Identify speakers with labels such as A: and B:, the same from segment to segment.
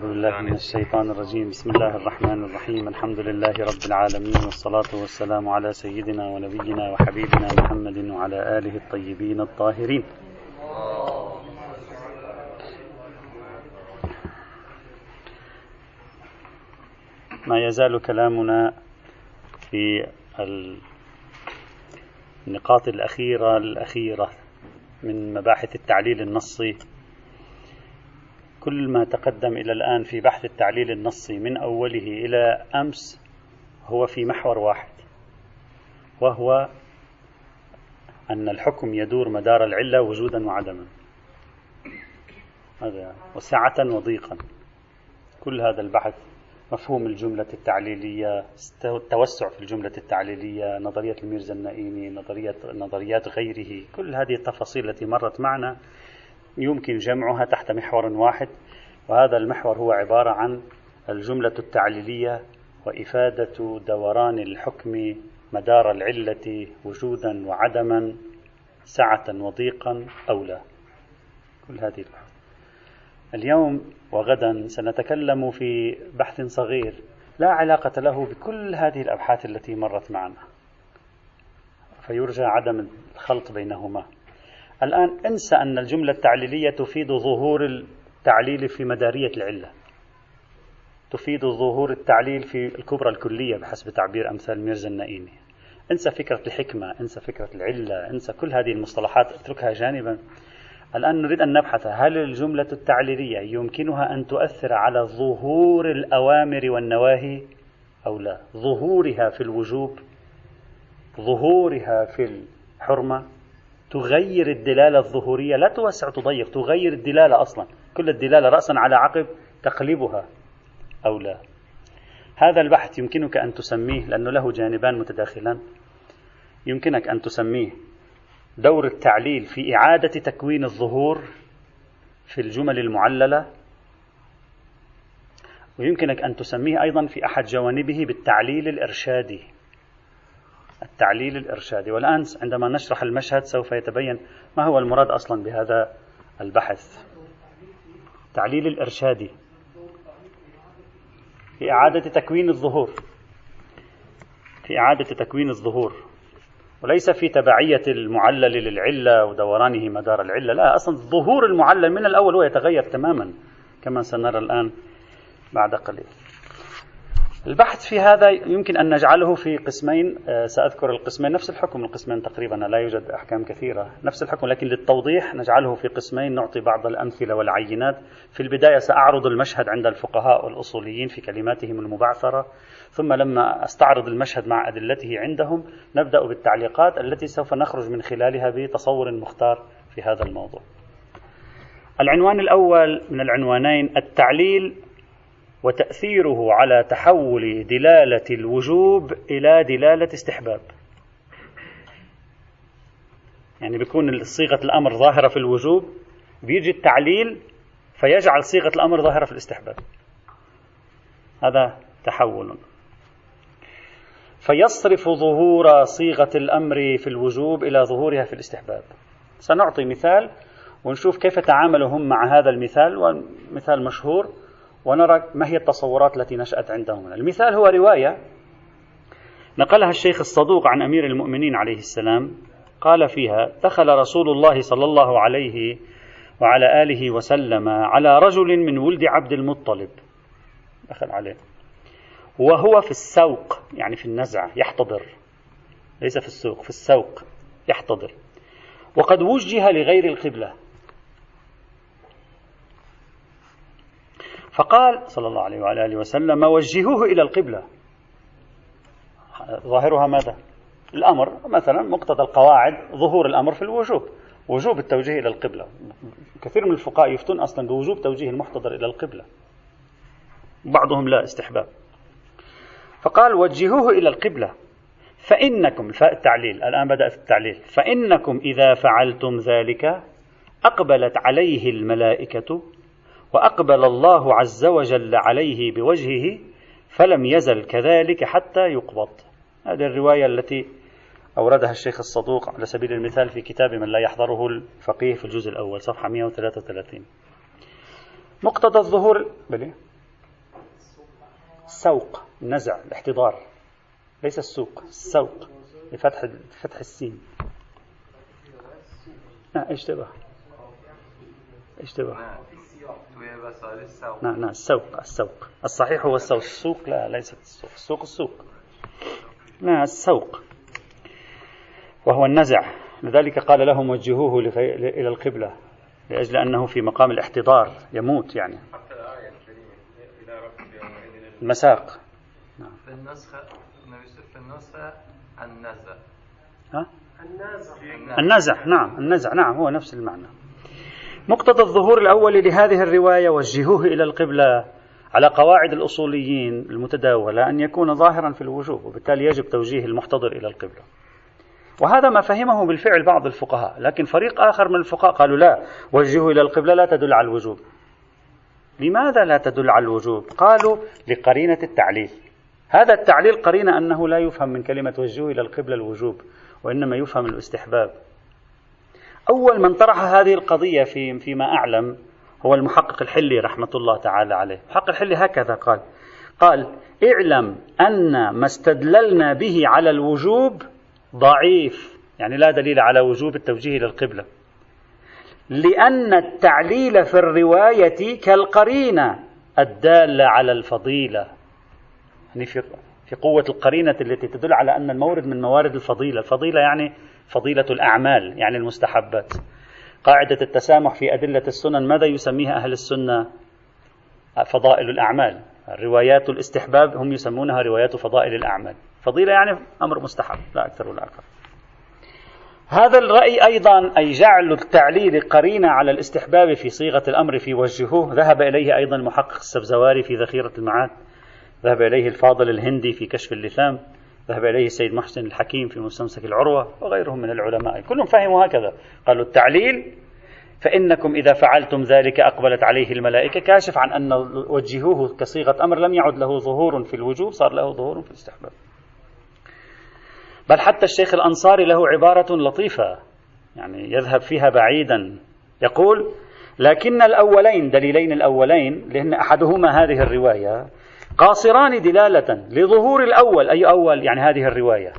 A: أعوذ بالله من الشيطان الرجيم. بسم الله الرحمن الرحيم. الحمد لله رب العالمين والصلاة والسلام على سيدنا ونبينا وحبيبنا محمد وعلى آله الطيبين الطاهرين. ما يزال كلامنا في النقاط الأخيرة الأخيرة من مباحث التعليل النصي كل ما تقدم إلى الآن في بحث التعليل النصي من أوله إلى أمس هو في محور واحد وهو أن الحكم يدور مدار العلة وجودا وعدما. هذا وسعة وضيقا. كل هذا البحث مفهوم الجملة التعليلية التوسع في الجملة التعليلية نظرية الميرزا النائيني نظرية نظريات غيره. كل هذه التفاصيل التي مرت معنا يمكن جمعها تحت محور واحد وهذا المحور هو عبارة عن الجملة التعليلية وإفادة دوران الحكم مدار العلة وجودا وعدما سعة وضيقا أو لا. كل هذه البحث اليوم وغدا سنتكلم في بحث صغير لا علاقة له بكل هذه الأبحاث التي مرت معنا فيرجى عدم الخلط بينهما. الآن انسى أن الجملة التعليلية تفيد ظهور التعليل في مدارية العلة. تفيد ظهور التعليل في الكبرى الكلية بحسب تعبير أمثال ميرزا النائيني انسى فكرة الحكمة انسى فكرة العلة انسى كل هذه المصطلحات. اتركها جانبا. الآن نريد أن نبحث هل الجملة التعليلية يمكنها أن تؤثر على ظهور الأوامر والنواهي أو لا؟ ظهورها في الوجوب ظهورها في الحرمة تغير الدلالة الظهورية. لا توسع تضيق تغير الدلالة أصلا. كل الدلالة رأسا على عقب تقلبها أو لا. هذا البحث يمكنك أن تسميه لأنه له جانبان متداخلان. يمكنك أن تسميه دور التعليل في إعادة تكوين الظهور في الجمل المعللة. ويمكنك أن تسميه أيضا في أحد جوانبه بالتعليل الإرشادي. التعليل الإرشادي. والآن عندما نشرح المشهد سوف يتبين ما هو المراد أصلا بهذا البحث. التعليل الإرشادي. في إعادة تكوين الظهور. في إعادة تكوين الظهور. وليس في تبعية المعلل للعلة ودورانه مدار العلة. لا أصلا ظهور المعلل من الأول هو يتغير تماما كما سنرى الآن بعد قليل. البحث في هذا يمكن أن نجعله في قسمين آه، سأذكر القسمين. نفس الحكم القسمين تقريبا لا يوجد أحكام كثيرة. نفس الحكم لكن للتوضيح نجعله في قسمين. نعطي بعض الأمثلة والعينات. في البداية سأعرض المشهد عند الفقهاء والأصوليين في كلماتهم المبعثرة. ثم لما أستعرض المشهد مع أدلته عندهم نبدأ بالتعليقات التي سوف نخرج من خلالها بتصور مختار في هذا الموضوع. العنوان الأول من العنوانين التعليل وتأثيره على تحول دلالة الوجوب إلى دلالة استحباب. يعني بيكون صيغة الأمر ظاهرة في الوجوب بيجي التعليل فيجعل صيغة الأمر ظاهرة في الاستحباب. هذا تحول. فيصرف ظهور صيغة الأمر في الوجوب إلى ظهورها في الاستحباب. سنعطي مثال ونشوف كيف تعاملوا هم مع هذا المثال ومثال مشهور. ونرى ما هي التصورات التي نشأت عندهم. المثال هو رواية نقلها الشيخ الصدوق عن أمير المؤمنين عليه السلام قال فيها دخل رسول الله صلى الله عليه وعلى آله وسلم على رجل من ولد عبد المطلب. دخل عليه. وهو في السوق يعني في النزع يحتضر. ليس في السوق في السوق يحتضر. وقد وجه لغير القبلة. فقال صلى الله عليه وعلى آله وسلم وجهوه إلى القبلة. ظاهرها ماذا؟ الأمر مثلا مقتضى القواعد ظهور الأمر في الوجوب وجوب التوجيه إلى القبلة. كثير من الفقهاء يفتون أصلا بوجوب توجيه المحتضر إلى القبلة. بعضهم لا استحباب. فقال وجهوه إلى القبلة. فإنكم التعليل الآن بدأت التعليل. فإنكم إذا فعلتم ذلك أقبلت عليه الملائكة وأقبل الله عز وجل عليه بوجهه فلم يزل كذلك حتى يقبض. هذه الرواية التي أوردها الشيخ الصدوق على سبيل المثال في كتاب من لا يحضره الفقيه في الجزء الأول صفحة 133 مقتضى الظهور بلي؟ السوق النزع الاحتضار. ليس السوق السوق بفتح فتح السين. لا اشتبه اشتبه نعم نعم السوق السوق الصحيح هو السوق السوق لا ليست السوق السوق السوق لا السوق وهو النزع. لذلك قال لهم وجهوه إلى القبلة لأجل أنه في مقام الاحتضار. يموت يعني. المساق.
B: نعم. في النسخة في النسخة النزع.
A: ها؟ النزع. النزع نعم النزع نعم هو نفس المعنى. مقتضى الظهور الأول لهذه الرواية وجهوه إلى القبلة على قواعد الأصوليين المتداولة أن يكون ظاهرا في الوجوب وبالتالي يجب توجيه المحتضر إلى القبلة. وهذا ما فهمه بالفعل بعض الفقهاء لكن فريق آخر من الفقهاء قالوا لا وجهه إلى القبلة لا تدل على الوجوب. لماذا لا تدل على الوجوب؟ قالوا لقرينة التعليل. هذا التعليل قرينة أنه لا يفهم من كلمة وجهه إلى القبلة الوجوب وإنما يفهم الاستحباب. أول من طرح هذه القضية في فيما أعلم هو المحقق الحلي رحمة الله تعالى عليه. المحقق الحلي هكذا قال قال اعلم أن ما استدللنا به على الوجوب ضعيف يعني لا دليل على وجوب التوجيه إلى القبلة لأن التعليل في الرواية كالقرينة الدالة على الفضيلة. يعني في في قوة القرينة التي تدل على أن المورد من موارد الفضيلة. الفضيلة يعني فضيلة الأعمال يعني المستحبات. قاعدة التسامح في أدلة السنن ماذا يسميها أهل السنة؟ فضائل الأعمال. روايات الاستحباب هم يسمونها روايات فضائل الأعمال. فضيلة يعني أمر مستحب لا أكثر ولا أقل هذا الرأي أيضا أي جعل التعليل قرينة على الاستحباب في صيغة الأمر في وجهه. ذهب إليه أيضا المحقق السبزواري في ذخيرة المعاد. ذهب إليه الفاضل الهندي في كشف اللثام. ذهب إليه السيد محسن الحكيم في مستمسك العروة وغيرهم من العلماء. كلهم فهموا هكذا. قالوا التعليل فإنكم إذا فعلتم ذلك أقبلت عليه الملائكة كاشف عن أن وجهوه كصيغة أمر لم يعد له ظهور في الوجوب صار له ظهور في الاستحباب. بل حتى الشيخ الأنصاري له عبارة لطيفة يعني يذهب فيها بعيدا. يقول لكن الأولين دليلين الأولين لأن أحدهما هذه الرواية قاصران دلالة لظهور الأول أي أول يعني هذه الرواية.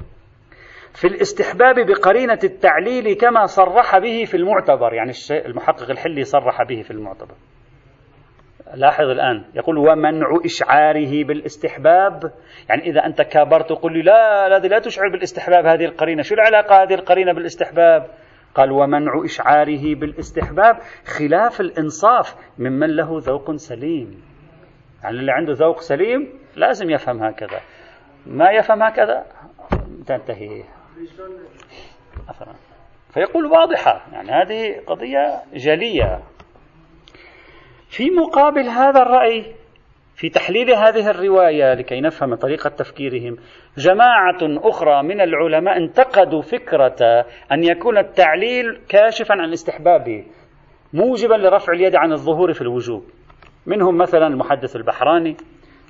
A: في الاستحباب بقرينة التعليل كما صرح به في المعتبر يعني المحقق الحلي صرح به في المعتبر. لاحظ الآن يقول ومنع إشعاره بالاستحباب؟ يعني إذا أنت كابرت تقول لي لا لا تشعر بالاستحباب هذه القرينة شو العلاقة هذه القرينة بالاستحباب؟ قال ومنع إشعاره بالاستحباب خلاف الإنصاف ممن له ذوق سليم. يعني اللي عنده ذوق سليم لازم يفهم هكذا. ما يفهم هكذا تنتهي. فيقول واضحة. يعني هذه قضية جلية. في مقابل هذا الرأي في تحليل هذه الرواية لكي نفهم طريقة تفكيرهم جماعة أخرى من العلماء انتقدوا فكرة أن يكون التعليل كاشفا عن استحبابه موجبا لرفع اليد عن الظهور في الوجوب. منهم مثلا المحدث البحراني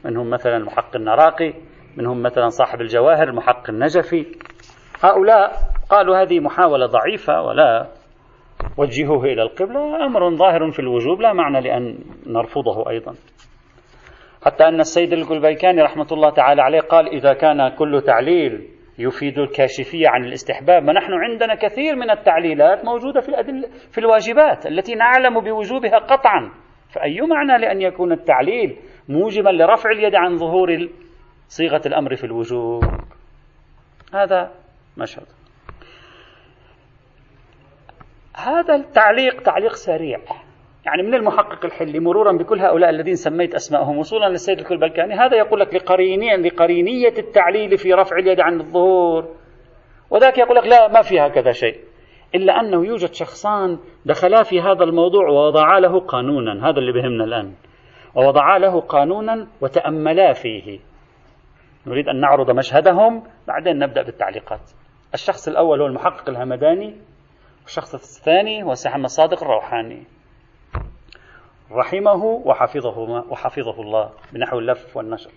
A: منهم مثلا المحقق النراقي منهم مثلا صاحب الجواهر المحقق النجفي. هؤلاء قالوا هذه محاولة ضعيفة ولا وجهوه إلى القبلة. أمر ظاهر في الوجوب لا معنى لأن نرفضه أيضا. حتى أن السيد القلبيكاني رحمة الله تعالى عليه قال إذا كان كل تعليل يفيد الكاشفية عن الاستحباب فنحن عندنا كثير من التعليلات موجودة في الأدل في الواجبات التي نعلم بوجوبها قطعا. فأي معنى لأن يكون التعليل موجبا لرفع اليد عن ظهور صيغة الأمر في الوجوب؟ هذا مشهد. هذا التعليق تعليق سريع. يعني من المحقق الحلي مرورا بكل هؤلاء الذين سميت اسمائهم وصولا للسيد الكلبلكاني هذا يقول لك لقرينيا لقرينية التعليل في رفع اليد عن الظهور. وذاك يقول لك لا ما في هكذا شيء. إلا أنه يوجد شخصان دخلا في هذا الموضوع ووضعا له قانونا هذا اللي بهمنا الآن. ووضعا له قانونا وتأملا فيه. نريد أن نعرض مشهدهم بعدين نبدأ بالتعليقات. الشخص الأول هو المحقق الهمداني والشخص الثاني هو محمد صادق الروحاني. رحمه وحفظه وحفظه الله بنحو اللف والنشر.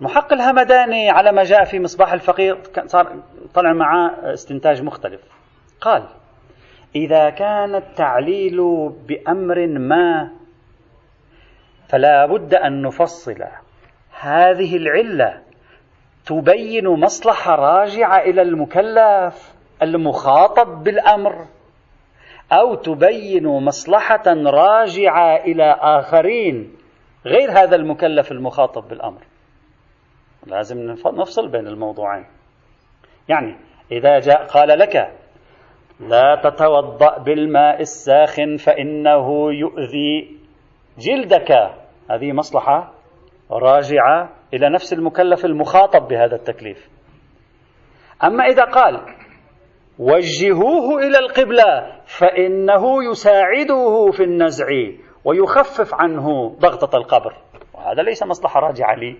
A: محق الهمداني على ما جاء في مصباح الفقير صار طلع معاه استنتاج مختلف. قال إذا كان التعليل بأمر ما فلا بد أن نفصل. هذه العلة تبين مصلحة راجعة إلى المكلف المخاطب بالأمر أو تبين مصلحة راجعة إلى آخرين غير هذا المكلف المخاطب بالأمر. لازم نفصل بين الموضوعين. يعني إذا جاء قال لك لا تتوضأ بالماء الساخن فإنه يؤذي جلدك. هذه مصلحة راجعة إلى نفس المكلف المخاطب بهذا التكليف. أما إذا قال وجهوه إلى القبلة فإنه يساعده في النزع ويخفف عنه ضغطة القبر. وهذا ليس مصلحة راجعة لي.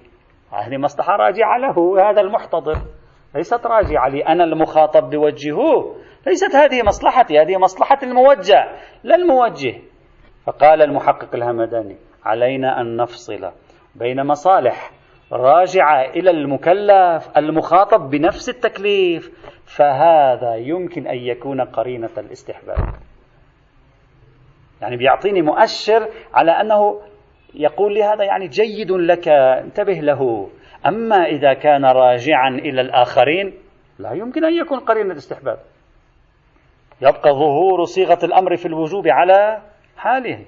A: هذه مصلحة راجعة له هذا المحتضر. ليست راجعة لي أنا المخاطب بوجهوه ليست هذه مصلحتي هذه مصلحة الموجه لا الموجه. فقال المحقق الهمداني علينا أن نفصل بين مصالح راجعة إلى المكلف المخاطب بنفس التكليف. فهذا يمكن أن يكون قرينة الاستحباب. يعني بيعطيني مؤشر على أنه يقول لي هذا يعني جيد لك انتبه له. أما إذا كان راجعا إلى الآخرين لا يمكن أن يكون قرينة الاستحباب. يبقى ظهور صيغة الأمر في الوجوب على حاله.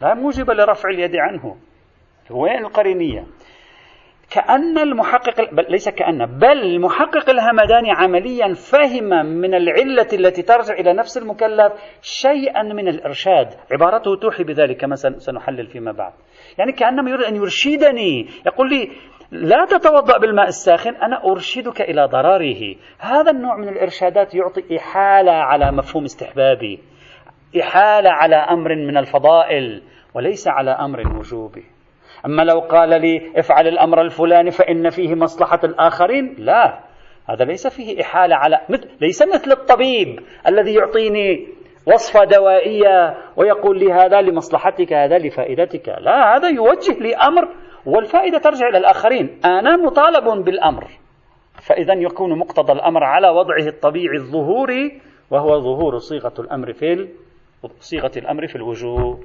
A: لا موجب لرفع اليد عنه. وين القرينية؟ كأن المحقق بل ليس كأن بل المحقق الهمداني عمليا فهم من العلة التي ترجع إلى نفس المكلف شيئا من الإرشاد. عبارته توحي بذلك كما سنحلل فيما بعد. يعني كأنما يريد أن يرشدني. يقول لي لا تتوضأ بالماء الساخن أنا أرشدك إلى ضرره هذا النوع من الإرشادات يعطي إحالة على مفهوم استحبابي. إحالة على أمر من الفضائل وليس على أمر وجوبي. أما لو قال لي افعل الأمر الفلاني فإن فيه مصلحة الآخرين لا. هذا ليس فيه إحالة على مثل ليس مثل الطبيب الذي يعطيني وصفة دوائية ويقول لي هذا لمصلحتك هذا لفائدتك. لا هذا يوجه لي أمر والفائدة ترجع إلى الآخرين. أنا مطالب بالأمر. فإذا يكون مقتضى الأمر على وضعه الطبيعي الظهوري وهو ظهور صيغة الأمر في صيغة الأمر في الوجوب.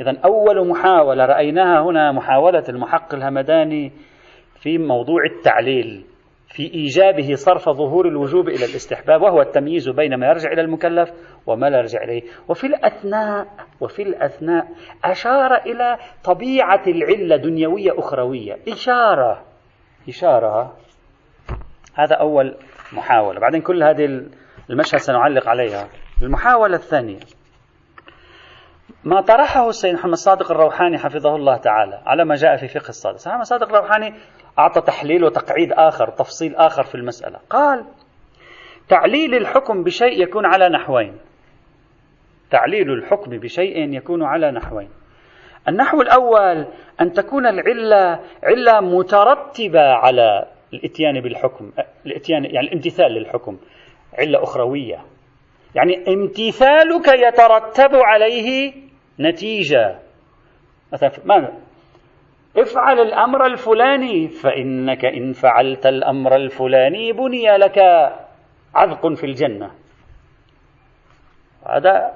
A: إذا أول محاولة رأيناها هنا محاولة المحق الهمداني في موضوع التعليل في إيجابه صرف ظهور الوجوب إلى الاستحباب وهو التمييز بين ما يرجع إلى المكلف وما لا يرجع إليه. وفي الأثناء وفي الأثناء أشار إلى طبيعة العلة دنيوية أخروية. إشارة إشارة. هذا أول محاولة. بعدين كل هذه المشهد سنعلق عليها. المحاولة الثانية. ما طرحه السيد محمد صادق الروحاني حفظه الله تعالى على ما جاء في فقه الصادق. سيد محمد صادق الروحاني أعطى تحليل وتقعيد آخر تفصيل آخر في المسألة. قال تعليل الحكم بشيء يكون على نحوين. تعليل الحكم بشيء يكون على نحوين. النحو الأول أن تكون العلة علة مترتبة على الإتيان بالحكم الإتيان يعني الامتثال للحكم. علة أخروية. يعني امتثالك يترتب عليه نتيجة. مثلا ما افعل الأمر الفلاني فإنك إن فعلت الأمر الفلاني بني لك عذق في الجنة. هذا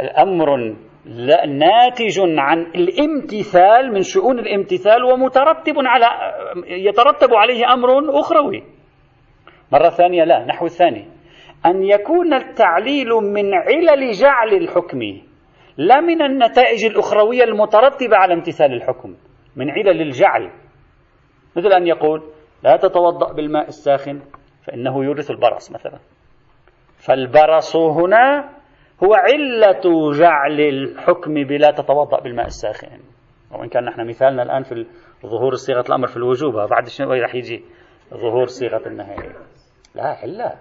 A: الأمر ناتج عن الامتثال من شؤون الامتثال ومترتب على يترتب عليه أمر أخروي. مرة ثانية لا نحو الثاني. أن يكون التعليل من علل جعل الحكم. لا من النتائج الأخروية المترتبة على امتثال الحكم من علل الجعل. مثل أن يقول لا تتوضأ بالماء الساخن فإنه يورث البرص مثلا. فالبرص هنا هو علة جعل الحكم بلا تتوضأ بالماء الساخن. وإن كان نحن مثالنا الآن في ظهور صيغة الأمر في الوجوب بعد شوي راح يجي ظهور صيغة النهي لا علة.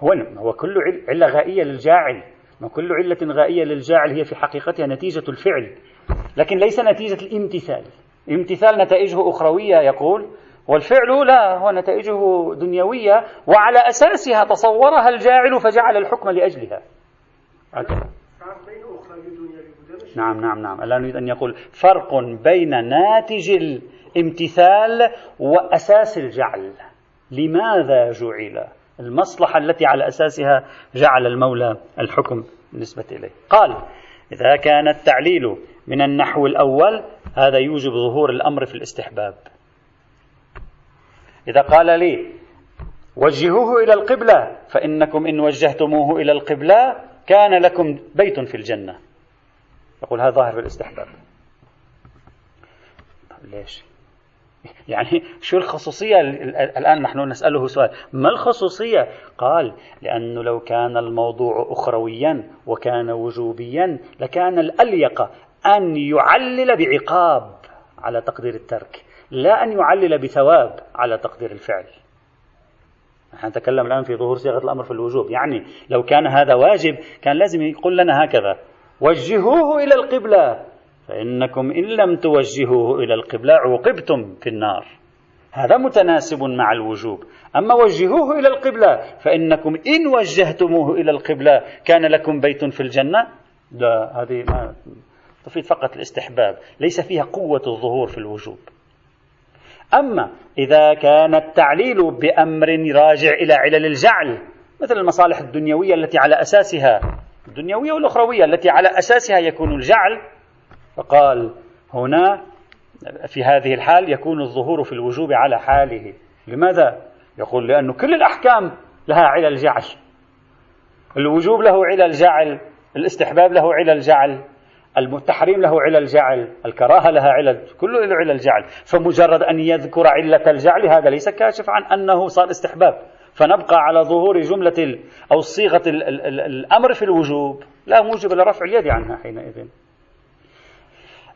A: هو هو كل علة غائية للجاعل. ما كل علة غائية للجاعل هي في حقيقتها نتيجة الفعل. لكن ليس نتيجة الامتثال. امتثال نتائجه أخروية يقول والفعل لا هو نتائجه دنيوية وعلى أساسها تصورها الجاعل فجعل الحكم لأجلها. نعم نعم نعم. الآن يريد أن يقول فرق بين ناتج الامتثال وأساس الجعل. لماذا جعل؟ المصلحة التي على أساسها جعل المولى الحكم بالنسبة إليه. قال إذا كان التعليل من النحو الأول هذا يوجب ظهور الأمر في الاستحباب. إذا قال لي وجهوه إلى القبلة فإنكم إن وجهتموه إلى القبلة كان لكم بيت في الجنة. يقول هذا ظاهر في الاستحباب. ليش؟ يعني شو الخصوصية الآن نحن نسأله سؤال. ما الخصوصية؟ قال لأنه لو كان الموضوع أخرويا وكان وجوبيا لكان الأليق أن يعلل بعقاب على تقدير الترك لا أن يعلل بثواب على تقدير الفعل. نحن نتكلم الآن في ظهور صيغة الأمر في الوجوب. يعني لو كان هذا واجب كان لازم يقول لنا هكذا وجهوه إلى القبلة. فإنكم إن لم توجهوه إلى القبلة عوقبتم في النار. هذا متناسب مع الوجوب. أما وجهوه إلى القبلة فإنكم إن وجهتموه إلى القبلة كان لكم بيت في الجنة؟ لا هذه ما تفيد فقط الاستحباب. ليس فيها قوة الظهور في الوجوب. أما إذا كان التعليل بأمر راجع إلى علل الجعل مثل المصالح الدنيوية التي على أساسها الدنيوية والأخروية التي على أساسها يكون الجعل فقال هنا في هذه الحال يكون الظهور في الوجوب على حاله. لماذا؟ يقول لأن كل الأحكام لها علل جعل الوجوب له علل جعل الاستحباب له علل جعل التحريم له علل جعل الكراهة لها علل كله له علل جعل فمجرد أن يذكر علة الجعل هذا ليس كاشف عن أنه صار استحباب. فنبقى على ظهور جملة أو صيغة الأمر في الوجوب. لا موجب لرفع اليد عنها حينئذ.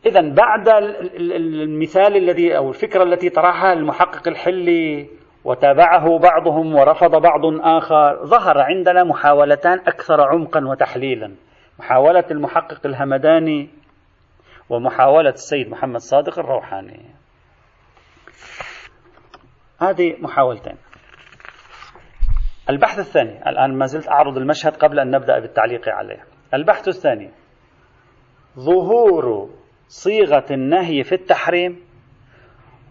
A: إذا بعد المثال الذي أو الفكرة التي طرحها المحقق الحلي وتابعه بعضهم ورفض بعض آخر ظهر عندنا محاولتان أكثر عمقا وتحليلا. محاولة المحقق الهمداني ومحاولة السيد محمد صادق الروحاني. هذه محاولتين. البحث الثاني الآن ما زلت أعرض المشهد قبل أن نبدأ بالتعليق عليه. البحث الثاني ظهور صيغة النهي في التحريم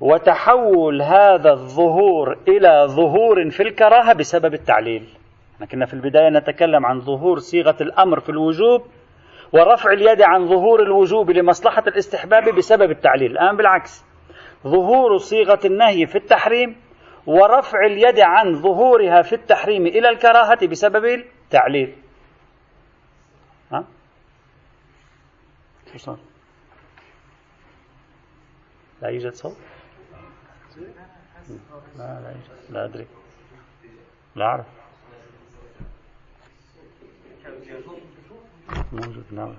A: وتحول هذا الظهور إلى ظهور في الكراهة بسبب التعليل. كنا في البداية نتكلم عن ظهور صيغة الأمر في الوجوب ورفع اليد عن ظهور الوجوب لمصلحة الاستحباب بسبب التعليل. الآن بالعكس ظهور صيغة النهي في التحريم ورفع اليد عن ظهورها في التحريم إلى الكراهة بسبب التعليل. ها؟ لا يوجد صوت؟ لا لا يوجد. لا أدري. لا أعرف. موجود نعم.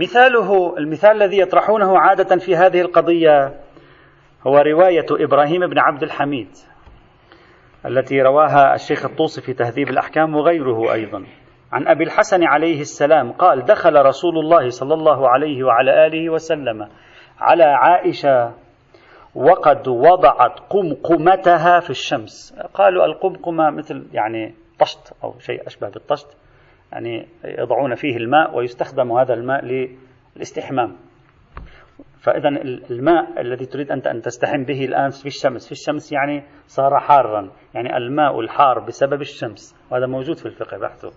A: مثاله المثال الذي يطرحونه عادة في هذه القضية هو رواية إبراهيم بن عبد الحميد التي رواها الشيخ الطوسي في تهذيب الأحكام وغيره أيضا. عن أبي الحسن عليه السلام قال دخل رسول الله صلى الله عليه وعلى آله وسلم على عائشة وقد وضعت قمقمتها في الشمس. قالوا القمقمة مثل يعني طشت أو شيء أشبه بالطشت يعني يضعون فيه الماء ويستخدم هذا الماء للاستحمام. فإذا الماء الذي تريد أنت أن تستحم به الآن في الشمس في الشمس يعني صار حارا يعني الماء الحار بسبب الشمس وهذا موجود في الفقه بحثه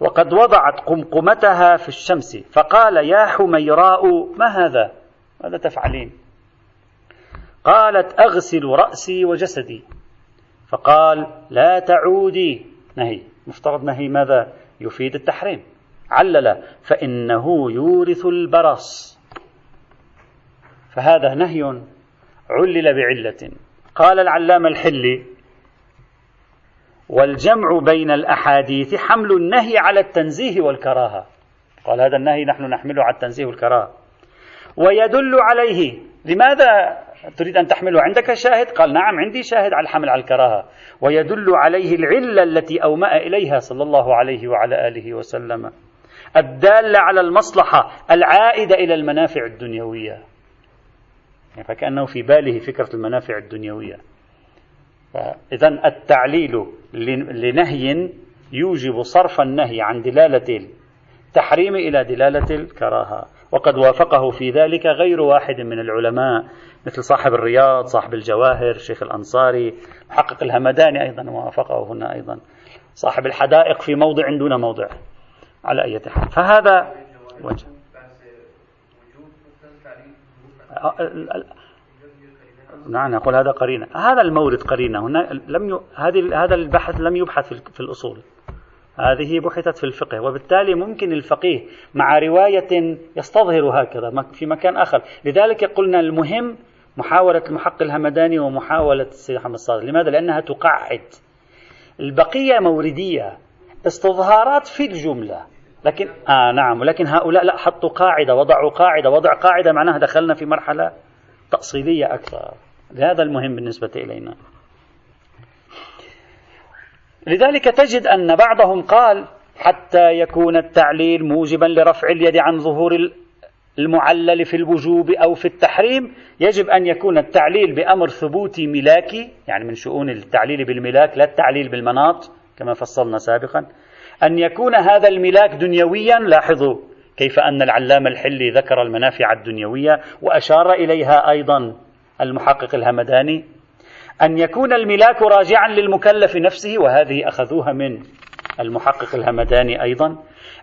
A: وقد وضعت قمقمتها في الشمس. فقال يا حميراء ما هذا؟ ماذا تفعلين؟ قالت أغسل رأسي وجسدي. فقال لا تعودي. نهي. مفترض نهي ماذا؟ يفيد التحريم. علل فإنه يورث البرص. فهذا نهي علل بعلة. قال العلامة الحلي والجمع بين الأحاديث حمل النهي على التنزيه والكراهة. قال هذا النهي نحن نحمله على التنزيه والكراهة. ويدل عليه. لماذا تريد أن تحمله؟ عندك شاهد؟ قال نعم عندي شاهد على الحمل على الكراهة. ويدل عليه العلة التي أومأ إليها صلى الله عليه وعلى آله وسلم. الدالة على المصلحة العائدة إلى المنافع الدنيوية. فكأنه في باله فكرة المنافع الدنيوية. إذا التعليل لنهي يوجب صرف النهي عن دلالة التحريم إلى دلالة الكراهة. وقد وافقه في ذلك غير واحد من العلماء مثل صاحب الرياض صاحب الجواهر شيخ الأنصاري محقق الهمداني أيضا وافقه هنا أيضا صاحب الحدائق في موضع دون موضع على أي حال. فهذا وجه. نعم نقول هذا قرينة. هذا المورد قرينة. هنا لم ي... هذه هذا البحث لم يبحث في الأصول. هذه بحثت في الفقه. وبالتالي ممكن الفقيه مع رواية يستظهر هكذا في مكان آخر. لذلك قلنا المهم محاولة المحق الهمداني ومحاولة السيد محمد الصادق. لماذا؟ لأنها تقعد. البقية موردية استظهارات في الجملة. لكن آه نعم. ولكن هؤلاء لا حطوا قاعدة وضعوا قاعدة وضع قاعدة معناها دخلنا في مرحلة تأصيلية أكثر. هذا المهم بالنسبة إلينا. لذلك تجد أن بعضهم قال حتى يكون التعليل موجبا لرفع اليد عن ظهور المعلل في الوجوب أو في التحريم يجب أن يكون التعليل بأمر ثبوتي ملاكي يعني من شؤون التعليل بالملاك لا التعليل بالمناط كما فصلنا سابقا. أن يكون هذا الملاك دنيويا لاحظوا كيف أن العلامة الحلي ذكر المنافع الدنيوية وأشار إليها أيضا. المحقق الهمداني أن يكون الملاك راجعا للمكلف نفسه وهذه أخذوها من المحقق الهمداني أيضا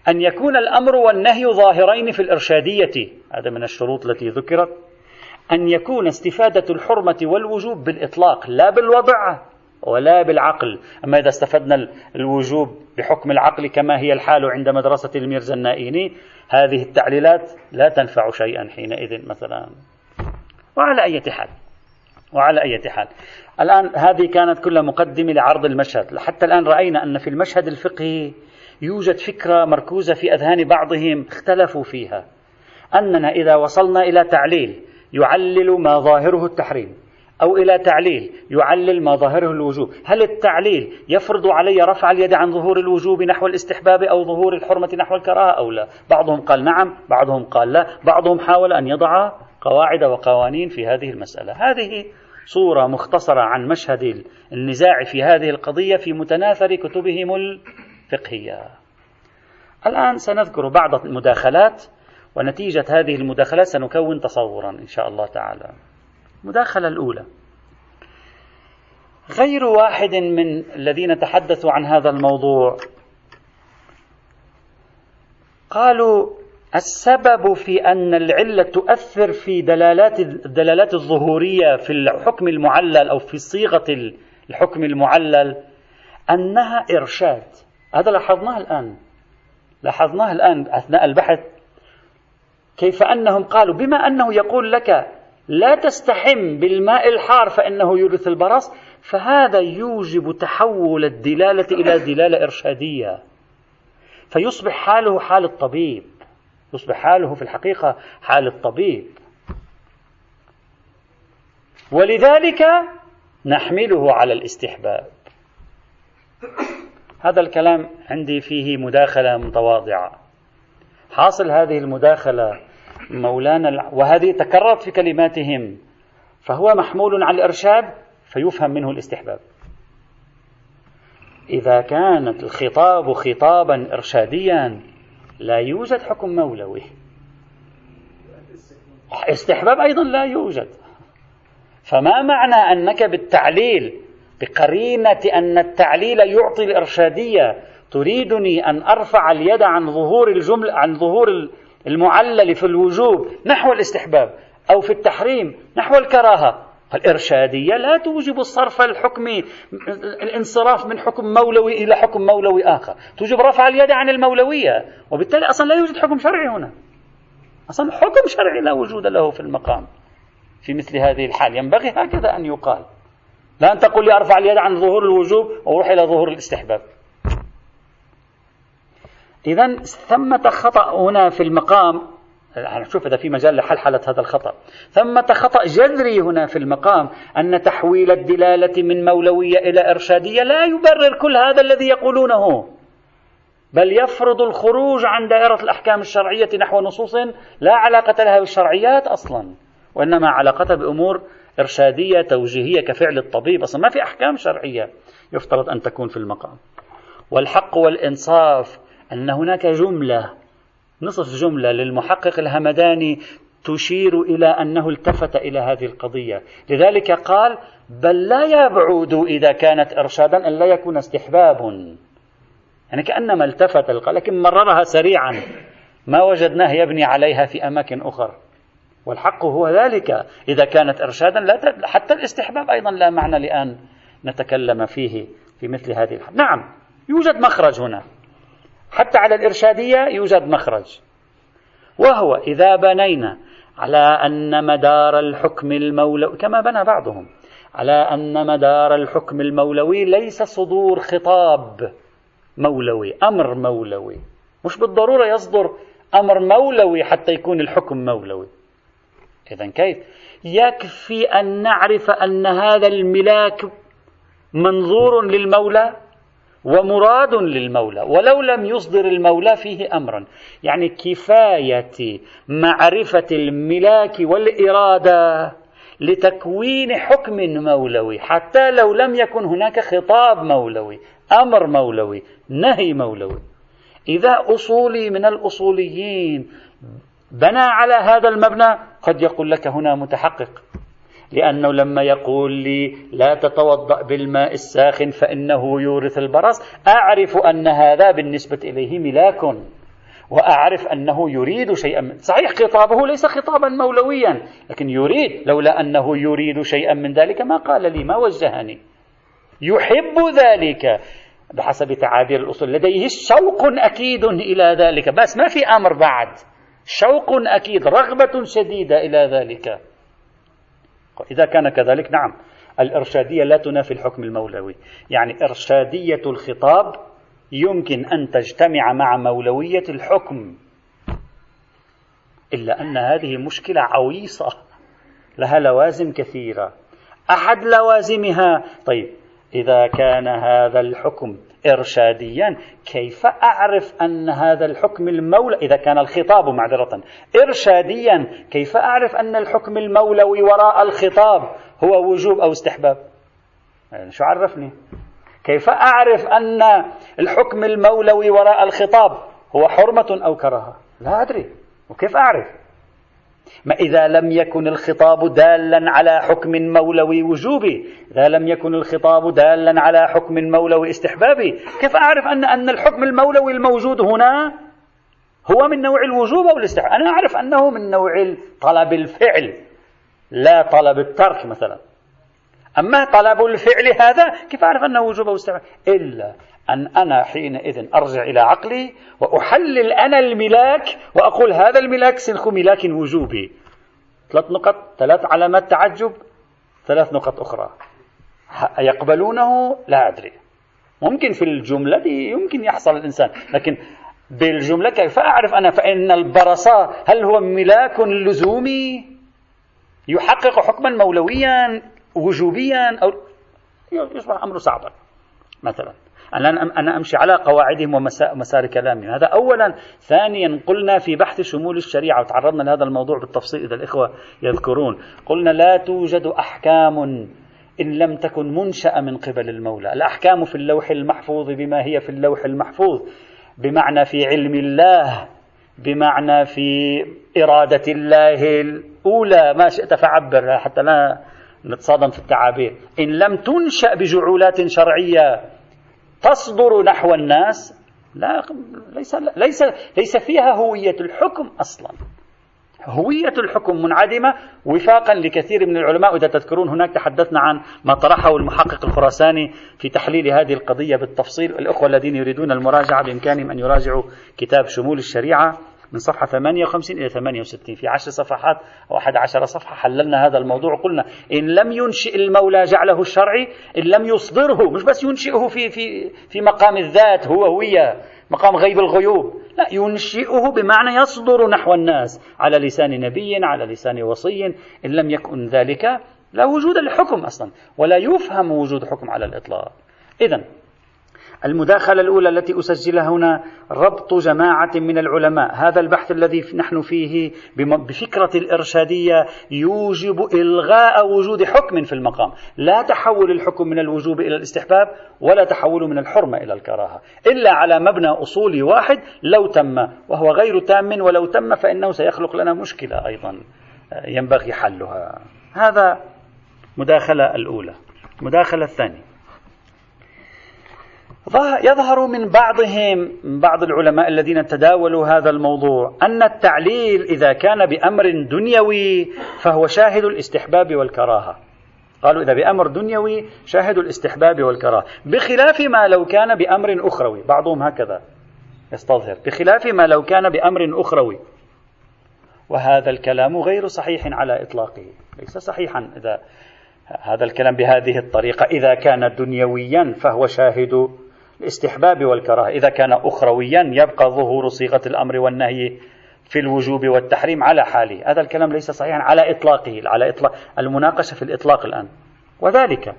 A: أن يكون الأمر والنهي ظاهرين في الإرشادية هذا من الشروط التي ذكرت أن يكون استفادة الحرمة والوجوب بالإطلاق لا بالوضع ولا بالعقل. أما إذا استفدنا الوجوب بحكم العقل كما هي الحال عند مدرسة الميرزا النائيني هذه التعليلات لا تنفع شيئا حينئذ مثلا. وعلى أي حال. وعلى أي حال. الآن هذه كانت كلها مقدمة لعرض المشهد. حتى الآن رأينا أن في المشهد الفقهي يوجد فكرة مركوزة في أذهان بعضهم اختلفوا فيها. أننا إذا وصلنا إلى تعليل يعلل ما ظاهره التحريم أو إلى تعليل يعلل ما ظاهره الوجوب. هل التعليل يفرض علي رفع اليد عن ظهور الوجوب نحو الاستحباب أو ظهور الحرمة نحو الكراهة أو لا؟ بعضهم قال نعم بعضهم قال لا بعضهم حاول أن يضع قواعد وقوانين في هذه المسألة. هذه صورة مختصرة عن مشهد النزاع في هذه القضية في متناثر كتبهم الفقهية. الآن سنذكر بعض المداخلات ونتيجة هذه المداخلات سنكون تصورا إن شاء الله تعالى. المداخلة الأولى. غير واحد من الذين تحدثوا عن هذا الموضوع قالوا السبب في أن العلة تؤثر في دلالات الدلالات الظهورية في الحكم المعلل أو في صيغة الحكم المعلل أنها إرشاد. هذا لاحظناه الآن. لاحظناه الآن أثناء البحث. كيف أنهم قالوا؟ بما أنه يقول لك لا تستحم بالماء الحار فإنه يورث البرص فهذا يوجب تحول الدلالة إلى دلالة إرشادية. فيصبح حاله حال الطبيب. يصبح حاله في الحقيقة حال الطبيب. ولذلك نحمله على الاستحباب. هذا الكلام عندي فيه مداخلة متواضعة. حاصل هذه المداخلة مولانا وهذه تكررت في كلماتهم. فهو محمول على الإرشاد فيفهم منه الاستحباب. إذا كانت الخطاب خطابا إرشاديا لا يوجد حكم مولوي. استحباب أيضا لا يوجد. فما معنى أنك بالتعليل بقرينة أن التعليل يعطي الإرشادية تريدني أن أرفع اليد عن ظهور الجملة عن ظهور المعلل في الوجوب نحو الاستحباب أو في التحريم نحو الكراهة. الإرشادية لا توجب الصرف الحكمي الانصراف من حكم مولوي إلى حكم مولوي آخر. توجب رفع اليد عن المولوية. وبالتالي أصلا لا يوجد حكم شرعي هنا. أصلا حكم شرعي لا وجود له في المقام. في مثل هذه الحال. ينبغي هكذا أن يقال. لا أن تقول لي أرفع اليد عن ظهور الوجوب وأروح إلى ظهور الاستحباب. إذا ثمة خطأ هنا في المقام شوف إذا في مجال لحلحلة هذا الخطأ. ثمة خطأ جذري هنا في المقام أن تحويل الدلالة من مولوية إلى إرشادية لا يبرر كل هذا الذي يقولونه. بل يفرض الخروج عن دائرة الأحكام الشرعية نحو نصوص لا علاقة لها بالشرعيات أصلا وإنما علاقتها بأمور إرشادية توجيهية كفعل الطبيب أصلا. ما في أحكام شرعية يفترض أن تكون في المقام. والحق والإنصاف أن هناك جملة نصف جملة للمحقق الهمداني تشير إلى أنه التفت إلى هذه القضية. لذلك قال بل لا يبعد إذا كانت إرشادا أن لا يكون استحباب يعني كأنما التفت لكن مررها سريعا. ما وجدناه يبني عليها في أماكن أخرى. والحق هو ذلك. إذا كانت إرشادا لا حتى الاستحباب أيضا لا معنى لأن نتكلم فيه في مثل هذه الحالة نعم يوجد مخرج هنا. حتى على الإرشادية يوجد مخرج. وهو إذا بنينا على أن مدار الحكم المولوي كما بنى بعضهم على أن مدار الحكم المولوي ليس صدور خطاب مولوي أمر مولوي. مش بالضرورة يصدر أمر مولوي حتى يكون الحكم مولوي. إذا كيف؟ يكفي أن نعرف أن هذا الملاك منظور للمولى؟ ومراد للمولى ولو لم يصدر المولى فيه أمرا. يعني كفاية معرفة الملاك والإرادة لتكوين حكم مولوي. حتى لو لم يكن هناك خطاب مولوي أمر مولوي نهي مولوي. إذا أصولي من الأصوليين بنى على هذا المبنى قد يقول لك هنا متحقق. لأنه لما يقول لي لا تتوضأ بالماء الساخن فإنه يورث البرص أعرف أن هذا بالنسبة إليه ملاك وأعرف أنه يريد شيئا من صحيح خطابه ليس خطابا مولويا لكن يريد لولا أنه يريد شيئا من ذلك ما قال لي ما وجهني. يحب ذلك. بحسب تعابير الأصول لديه شوق أكيد إلى ذلك. بس ما في أمر بعد. شوق أكيد رغبة شديدة إلى ذلك. إذا كان كذلك نعم. الإرشادية لا تنافي الحكم المولوي. يعني إرشادية الخطاب يمكن أن تجتمع مع مولوية الحكم إلا أن هذه مشكلة عويصة لها لوازم كثيرة. أحد لوازمها؟ طيب إذا كان هذا الحكم إرشاديا. كيف أعرف أن هذا الحكم المولى إذا كان الخطاب معذرة. إرشاديا. كيف أعرف أن الحكم المولوي وراء الخطاب هو وجوب أو استحباب؟ يعني شو عرفني؟ كيف أعرف أن الحكم المولوي وراء الخطاب هو حرمة أو كراهة؟ لا أدري. وكيف أعرف؟ ما إذا لم يكن الخطاب دالا على حكم مولوي وجوبي إذا لم يكن الخطاب دالا على حكم مولوي استحبابي كيف أعرف أن أن الحكم المولوي الموجود هنا هو من نوع الوجوب أو الاستحباب أنا أعرف أنه من نوع طلب الفعل لا طلب الترك مثلا. أما طلب الفعل هذا كيف أعرف أنه وجوب أو استحباب؟ إلا أن أنا حينئذ أرجع إلى عقلي وأحلل أنا الملاك وأقول هذا الملاك سنخ ملاك وجوبي. ثلاث نقط ثلاث علامات تعجب ثلاث نقط أخرى. يقبلونه؟ لا أدري. ممكن في الجملة يمكن يحصل الإنسان لكن بالجملة كيف أعرف أنا؟ فإن البرصة هل هو ملاك لزومي؟ يحقق حكما مولويا وجوبيا أو يصبح أمره صعبا مثلا. أنا أنا أمشي على قواعدهم ومسار كلامهم. هذا أولا. ثانيا قلنا في بحث شمول الشريعة وتعرضنا لهذا الموضوع بالتفصيل إذا الإخوة يذكرون. قلنا لا توجد أحكام إن لم تكن منشأة من قبل المولى. الأحكام في اللوح المحفوظ بما هي في اللوح المحفوظ. بمعنى في علم الله بمعنى في إرادة الله الأولى. ما شئت فعبر حتى لا نتصادم في التعابير. إن لم تنشأ بجعولات شرعية تصدر نحو الناس لا ليس ليس ليس فيها هوية الحكم أصلا. هوية الحكم منعدمة وفاقا لكثير من العلماء وإذا تذكرون هناك تحدثنا عن ما طرحه المحقق الخراساني في تحليل هذه القضية بالتفصيل. الأخوة الذين يريدون المراجعة بإمكانهم أن يراجعوا كتاب شمول الشريعة. من صفحة 58 إلى 68 في عشر صفحات أو 11 صفحة حللنا هذا الموضوع وقلنا إن لم ينشئ المولى جعله الشرعي إن لم يصدره مش بس ينشئه في, في, في مقام الذات هو هوية مقام غيب الغيوب لا ينشئه بمعنى يصدر نحو الناس على لسان نبي على لسان وصي إن لم يكن ذلك لا وجود لحكم أصلا ولا يفهم وجود حكم على الإطلاق. إذا المداخلة الأولى التي أسجلها هنا ربط جماعة من العلماء. هذا البحث الذي نحن فيه بفكرة الإرشادية يوجب إلغاء وجود حكم في المقام. لا تحول الحكم من الوجوب إلى الاستحباب ولا تحول من الحرمة إلى الكراهة. إلا على مبنى أصولي واحد لو تم وهو غير تام ولو تم فإنه سيخلق لنا مشكلة أيضا ينبغي حلها. هذا مداخلة الأولى. مداخلة الثانية. يظهر من بعضهم من بعض العلماء الذين تداولوا هذا الموضوع أن التعليل إذا كان بأمر دنيوي فهو شاهد الاستحباب والكراهة. قالوا إذا بأمر دنيوي شاهد الاستحباب والكراهة. بخلاف ما لو كان بأمر أخروي بعضهم هكذا يستظهر بخلاف ما لو كان بأمر أخروي. وهذا الكلام غير صحيح على إطلاقه. ليس صحيحا إذا هذا الكلام بهذه الطريقة. إذا كان دنيويا فهو شاهد الاستحباب والكراهة. إذا كان أخرويا يبقى ظهور صيغة الأمر والنهي في الوجوب والتحريم على حاله. هذا الكلام ليس صحيحا على إطلاقه على إطلاق المناقشة في الإطلاق الآن. وذلك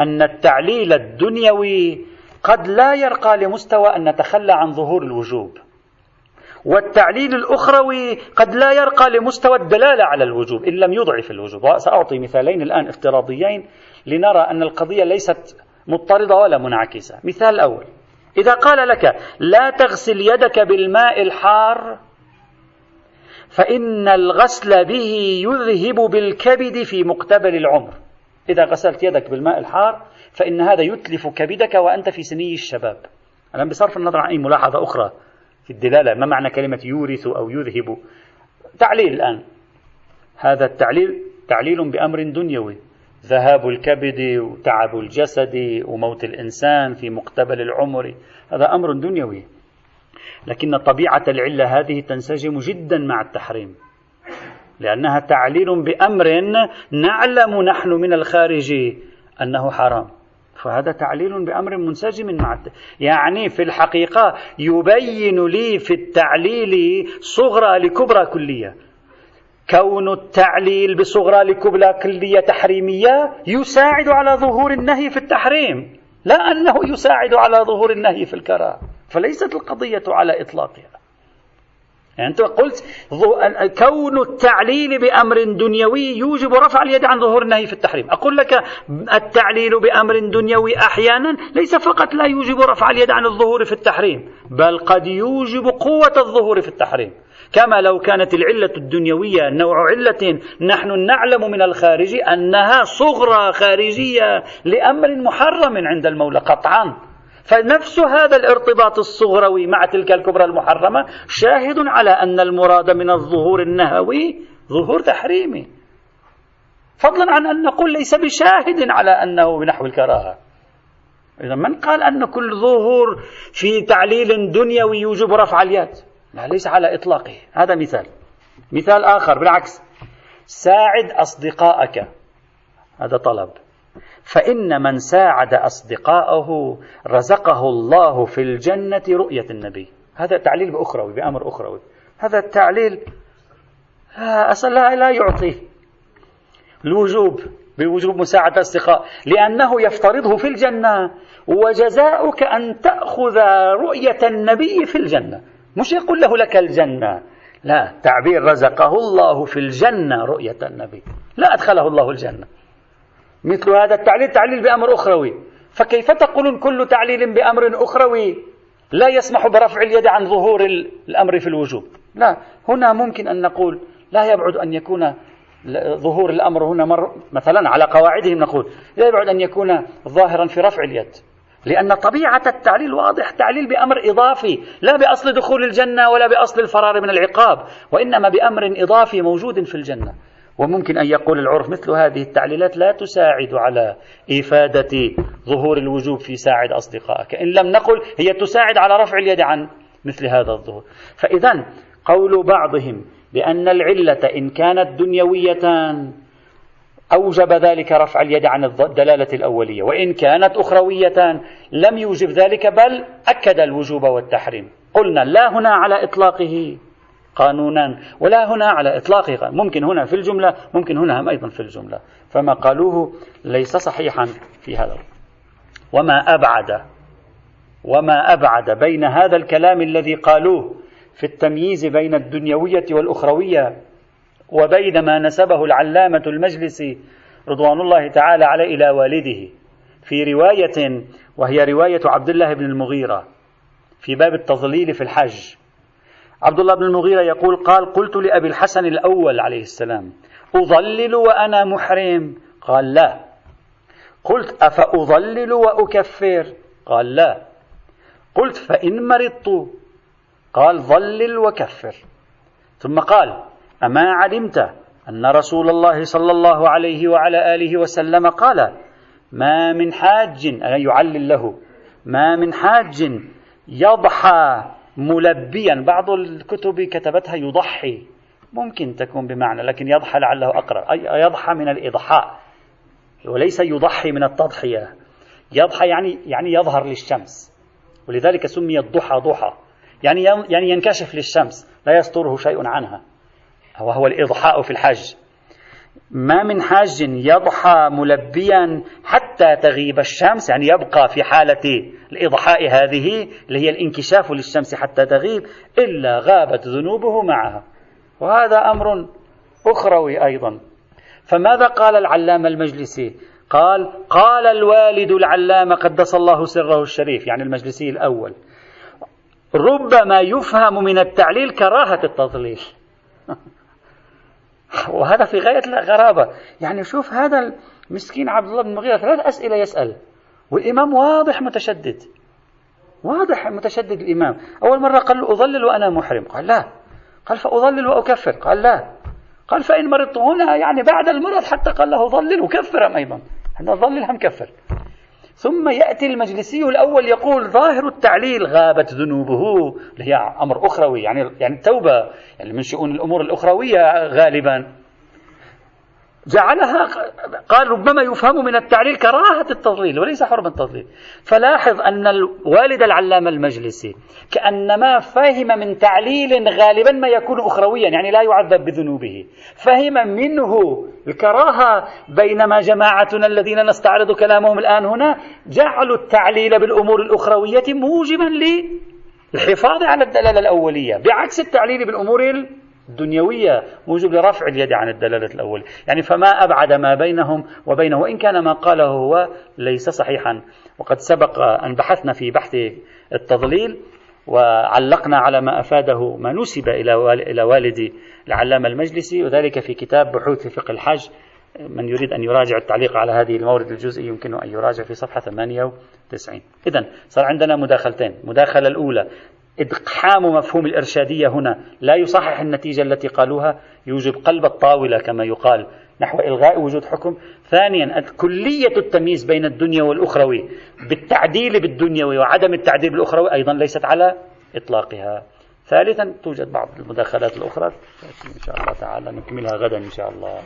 A: أن التعليل الدنيوي قد لا يرقى لمستوى أن نتخلى عن ظهور الوجوب. والتعليل الأخروي قد لا يرقى لمستوى الدلالة على الوجوب إن لم يضعف الوجوب. وسأعطي مثالين الآن افتراضيين لنرى أن القضية ليست مضطردة ولا منعكسة. مثال الأول. إذا قال لك لا تغسل يدك بالماء الحار فإن الغسل به يذهب بالكبد في مقتبل العمر. إذا غسلت يدك بالماء الحار فإن هذا يتلف كبدك وأنت في سني الشباب. الآن بصرف النظر عن أي ملاحظة أخرى في الدلالة ما معنى كلمة يورث أو يذهب؟ تعليل الآن. هذا التعليل تعليل بأمر دنيوي. ذهاب الكبد وتعب الجسد وموت الإنسان في مقتبل العمر. هذا أمر دنيوي. لكن طبيعة العلة هذه تنسجم جدا مع التحريم. لأنها تعليل بأمر نعلم نحن من الخارج أنه حرام. فهذا تعليل بأمر منسجم مع الت... يعني في الحقيقة يبين لي في التعليل صغرى لكبرى كلية. كون التعليل بصغرى لكبرى كلية تحريمية يساعد على ظهور النهي في التحريم لا أنه يساعد على ظهور النهي في الكراهة فليست القضية على إطلاقها. يعني أنت قلت كون التعليل بأمر دنيوي يوجب رفع اليد عن ظهور النهي في التحريم. أقول لك التعليل بأمر دنيوي أحيانا ليس فقط لا يوجب رفع اليد عن الظهور في التحريم بل قد يوجب قوة الظهور في التحريم. كما لو كانت العلة الدنيوية نوع علة نحن نعلم من الخارج أنها صغرى خارجية لأمر محرم عند المولى قطعا. فنفس هذا الارتباط الصغروي مع تلك الكبرى المحرمة شاهد على أن المراد من الظهور النهوي ظهور تحريمي. فضلا عن أن نقول ليس بشاهد على أنه بنحو الكراهة. إذا من قال أن كل ظهور في تعليل دنيوي يوجب رفع اليد؟ لا ليس على إطلاقه. هذا مثال. مثال آخر بالعكس. ساعد أصدقائك هذا طلب. فإن من ساعد أصدقائه رزقه الله في الجنة رؤية النبي. هذا تعليل بأخروي بأمر أخروي. هذا التعليل أصلا لا يعطي الوجوب بوجوب مساعدة الأصدقاء لأنه يفترضه في الجنة وجزاؤك أن تأخذ رؤية النبي في الجنة. مش يقول له لك الجنة. لا تعبير رزقه الله في الجنة رؤية النبي. لا أدخله الله الجنة. مثل هذا التعليل تعليل بأمر أخروي. فكيف تقولون كل تعليل بأمر أخروي لا يسمح برفع اليد عن ظهور الأمر في الوجوب؟ لا هنا ممكن أن نقول لا يبعد أن يكون ظهور الأمر هنا مر مثلا على قواعدهم نقول لا يبعد أن يكون ظاهرا في رفع اليد. لأن طبيعة التعليل واضح تعليل بأمر إضافي لا بأصل دخول الجنة ولا بأصل الفرار من العقاب وإنما بأمر إضافي موجود في الجنة. وممكن أن يقول العرف مثل هذه التعليلات لا تساعد على إفادة ظهور الوجوب في ساعد أصدقائك. إن لم نقل هي تساعد على رفع اليد عن مثل هذا الظهور. فإذا قول بعضهم بأن العلة إن كانت دنيوية أوجب ذلك رفع اليد عن الدلالة الأولية وإن كانت أخروية لم يوجب ذلك بل أكد الوجوب والتحريم. قلنا لا هنا على إطلاقه. قانونا. ولا هنا على إطلاقه ممكن هنا في الجملة ممكن هنا هم أيضا في الجملة. فما قالوه ليس صحيحا في هذا وما أبعد وما أبعد بين هذا الكلام الذي قالوه في التمييز بين الدنيوية والأخروية وبين ما نسبه العلامة المجلسي رضوان الله تعالى عليه إلى والده في رواية وهي رواية عبد الله بن المغيرة في باب التضليل في الحج. عبد الله بن المغيرة يقول قال قلت لأبي الحسن الأول عليه السلام أضلل وأنا محرم؟ قال لا. قلت أفأضلل وأكفر؟ قال لا. قلت فإن مرضت؟ قال ظلل وكفر. ثم قال أما علمت أن رسول الله صلى الله عليه وعلى آله وسلم قال ما من حاج يعلل له ما من حاج يضحى ملبيا. بعض الكتب كتبتها يضحي. ممكن تكون بمعنى لكن يضحى لعله أقرب. أي يضحى من الإضحاء. وليس يضحي من التضحية. يضحى يعني يعني يظهر للشمس. ولذلك سمي الضحى ضحى. يعني يعني ينكشف للشمس. لا يستره شيء عنها. وهو الإضحاء في الحج. ما من حاج يضحى ملبيا حتى تغيب الشمس. يعني يبقى في حالة الإضحاء هذه اللي هي الانكشاف للشمس حتى تغيب إلا غابت ذنوبه معها. وهذا أمر أخروي أيضا. فماذا قال العلامة المجلسي؟ قال قال الوالد العلامة قدس الله سره الشريف يعني المجلسي الأول. ربما يفهم من التعليل كراهة التضليل. وهذا في غاية الغرابة. يعني شوف هذا المسكين عبد الله بن المغيرة ثلاث أسئلة يسأل والإمام واضح متشدد. واضح متشدد الإمام. أول مرة قال له أظلل وأنا محرم. قال لا. قال فأظلل وأكفر. قال لا. قال فإن مرضت هنا يعني بعد المرض حتى قال له ظلل وكفر أيضا. إحنا ظلل هم كفر. ثم يأتي المجلسي الأول يقول ظاهر التعليل غابت ذنوبه. اللي هي أمر أخروي يعني يعني التوبة يعني من شؤون الأمور الأخروية غالبا. جعلها قال ربما يفهم من التعليل كراهة التضليل وليس حرم التضليل. فلاحظ أن الوالد العلامة المجلسي كأنما فهم من تعليل غالبا ما يكون أخرويا يعني لا يعذب بذنوبه. فهم منه الكراهة بينما جماعتنا الذين نستعرض كلامهم الآن هنا جعلوا التعليل بالأمور الأخروية موجبا للحفاظ على الدلالة الأولية بعكس التعليل بالأمور الدنيوية موجب لرفع اليد عن الدلالة الأول. يعني فما أبعد ما بينهم وبينه وإن كان ما قاله هو ليس صحيحا. وقد سبق أن بحثنا في بحث التضليل وعلقنا على ما أفاده ما نسب إلى والدي العلامة المجلسي وذلك في كتاب بحوث فقه الحج من يريد أن يراجع التعليق على هذه المورد الجزئي يمكنه أن يراجع في صفحة 98 إذا صار عندنا مداخلتين. المداخلة الأولى إقحام مفهوم الإرشادية هنا. لا يصحح النتيجة التي قالوها يوجب قلب الطاولة كما يقال. نحو إلغاء وجود حكم. ثانيا كلية التمييز بين الدنيا والأخروي بالتعديل بالدنيوي وعدم التعديل بالأخروي أيضا ليست على إطلاقها. ثالثا توجد بعض المداخلات الأخرى. إن شاء الله تعالى نكملها غدا إن شاء الله.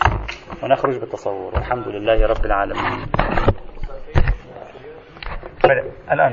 A: ونخرج بالتصور. والحمد لله رب العالمين. الآن